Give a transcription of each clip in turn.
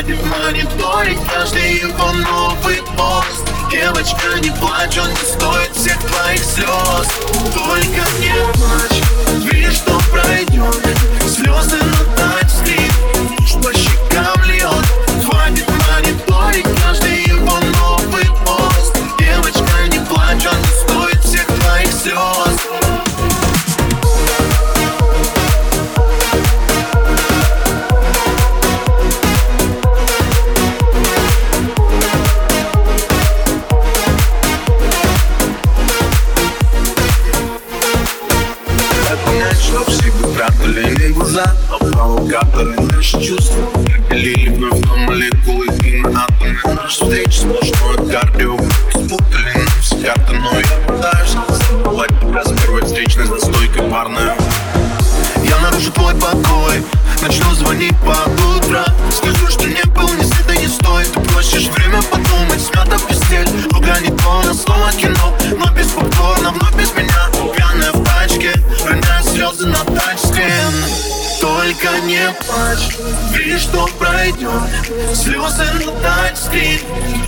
хватит мониторить каждый его новый пост. Девочка, не плачь, он не стоит всех твоих слез. Только не плачь, я плачу что пройдет Слезы на тайм-стрим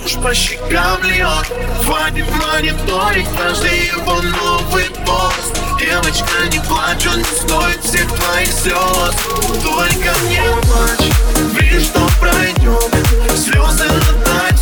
Уж по щекам льет Хватит мониторить Каждый его новый пост. Девочка, не плачь, он не стоит всех твоих слез Только не плачь, видишь, что пройдет Слезы на тайм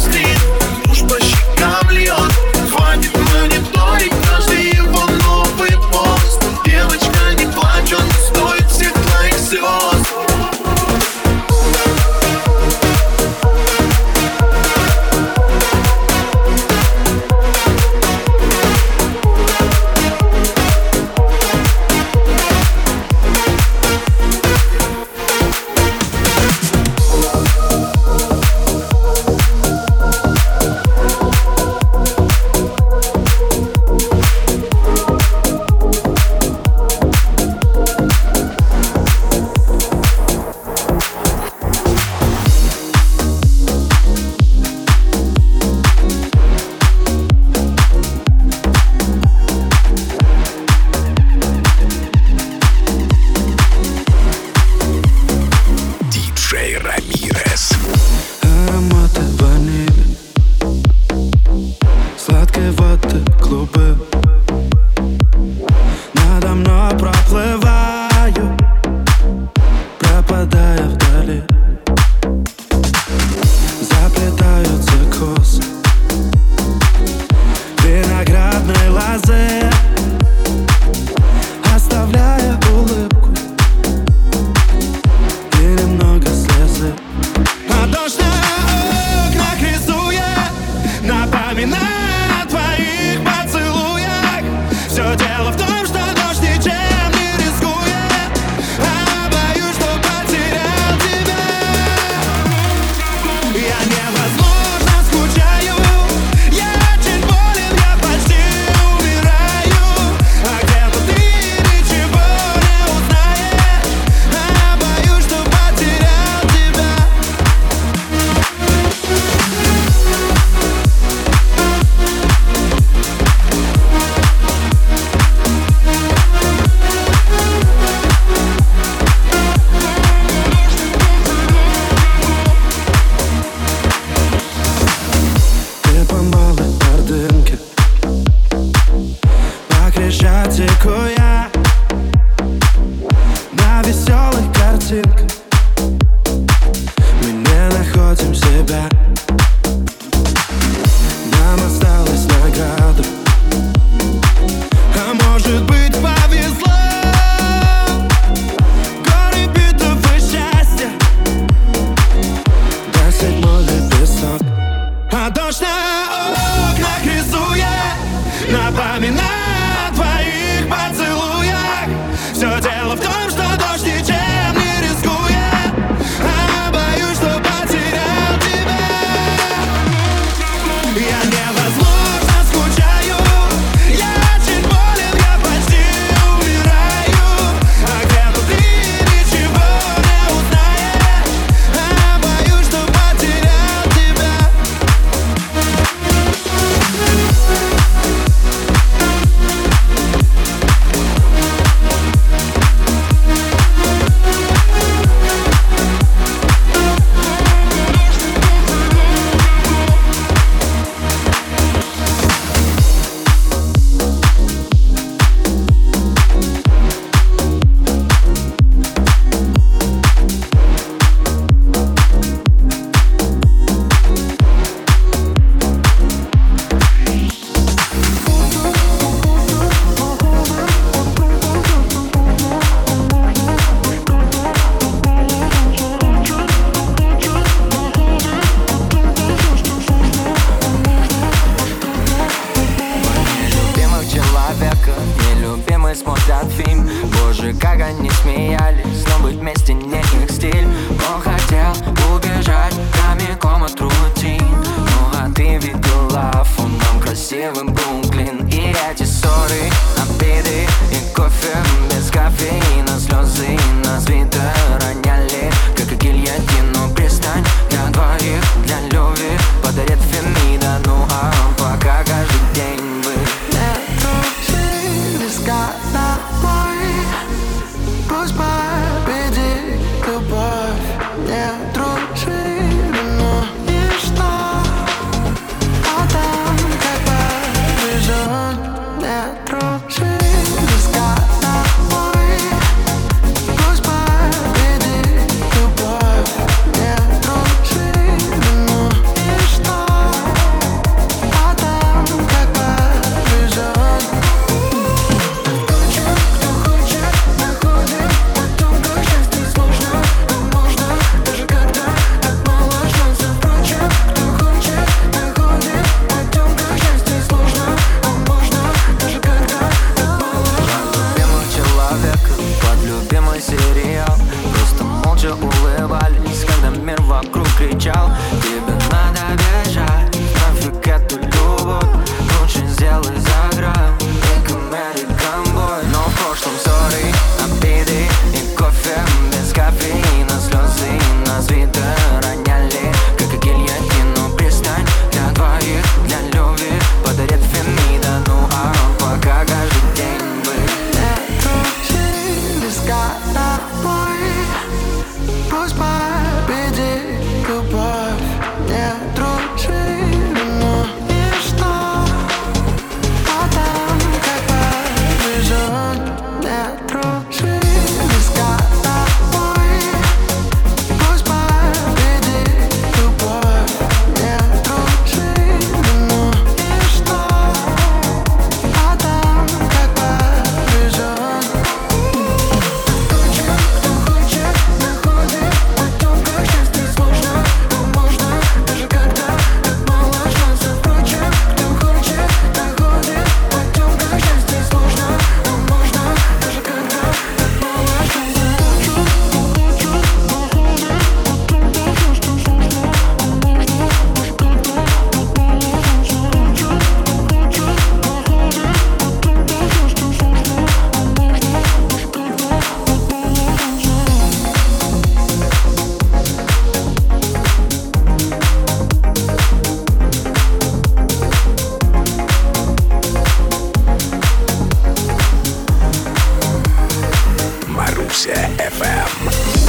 Маруся ФМ.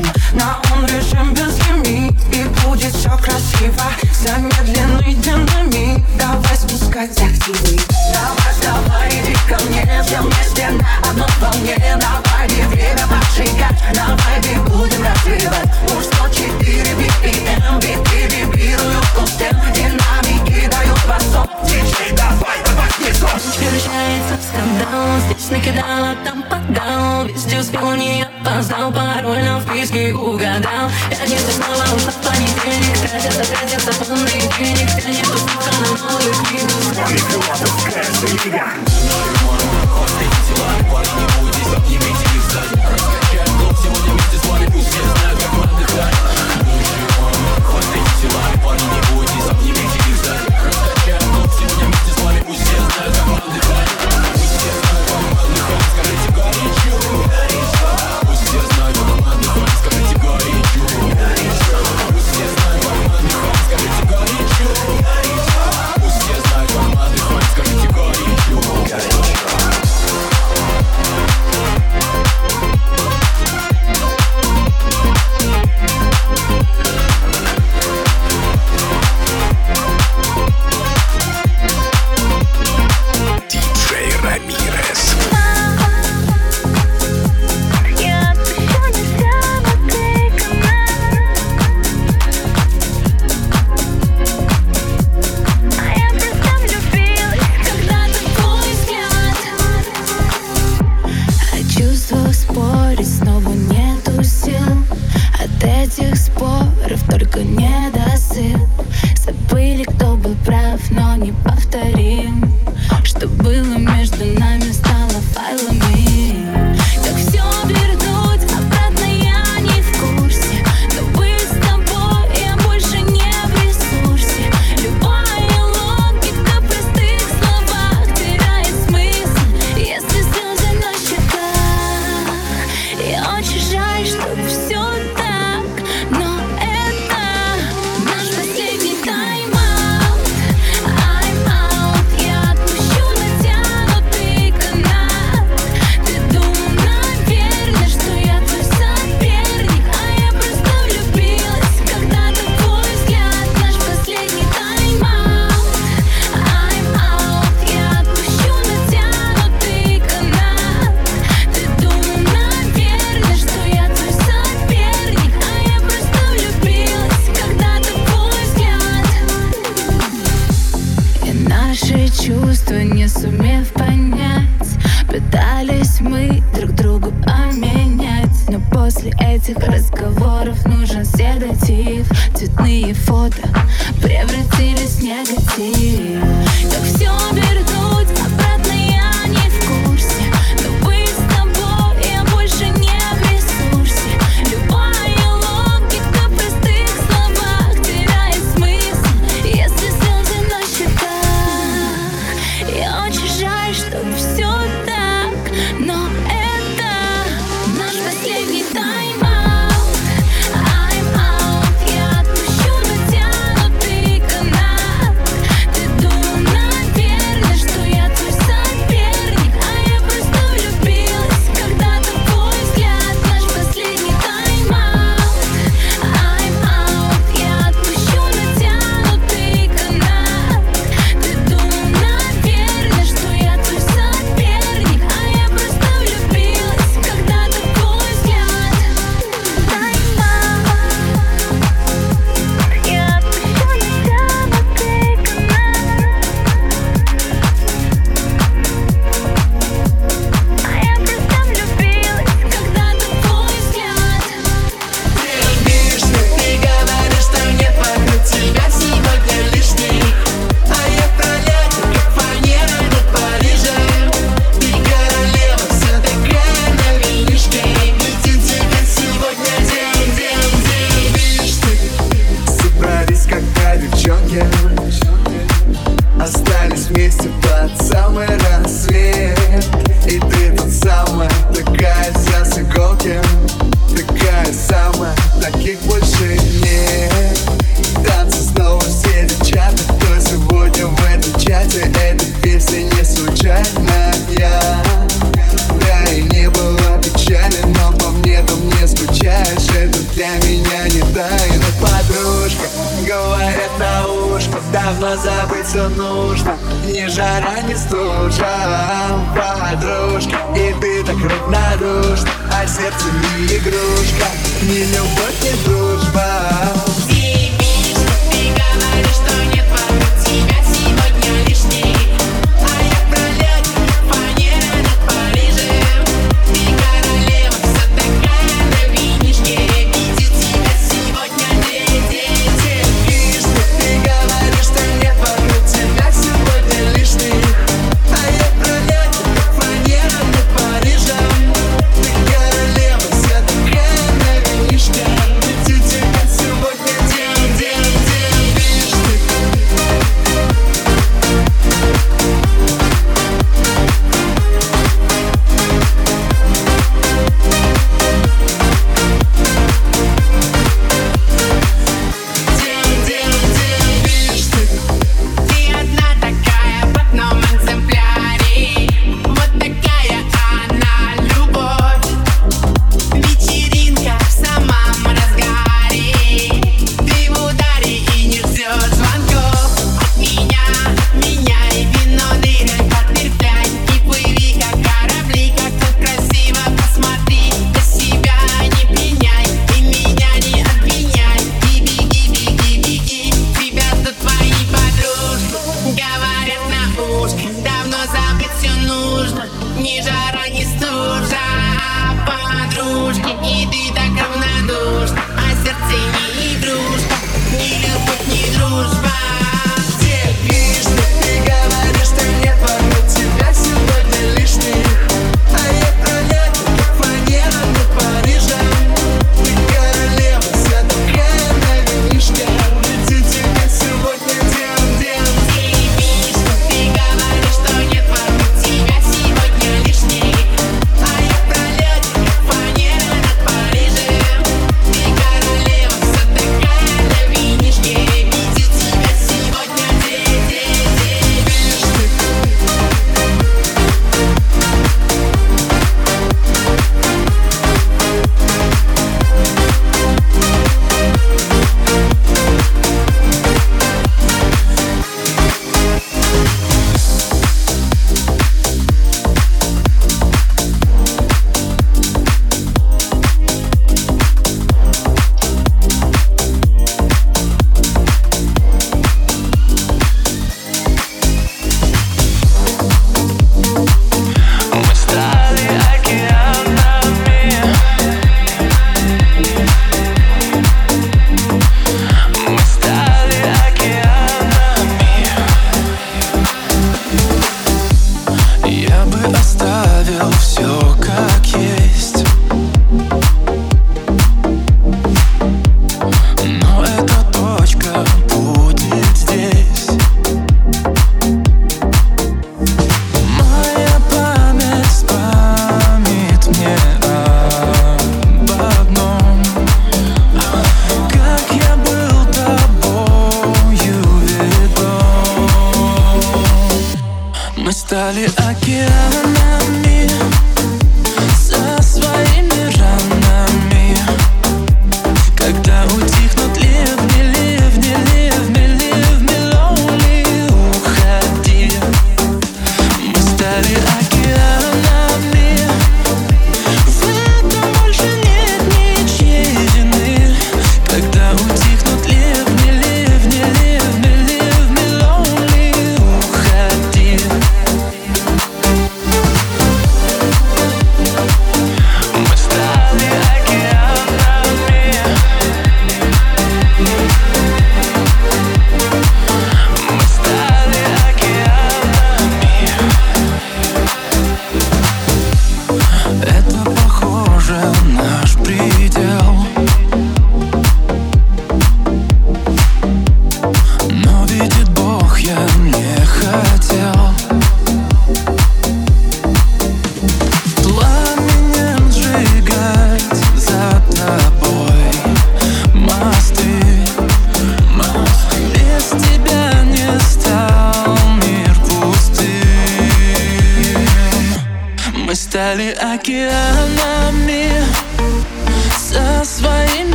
Мы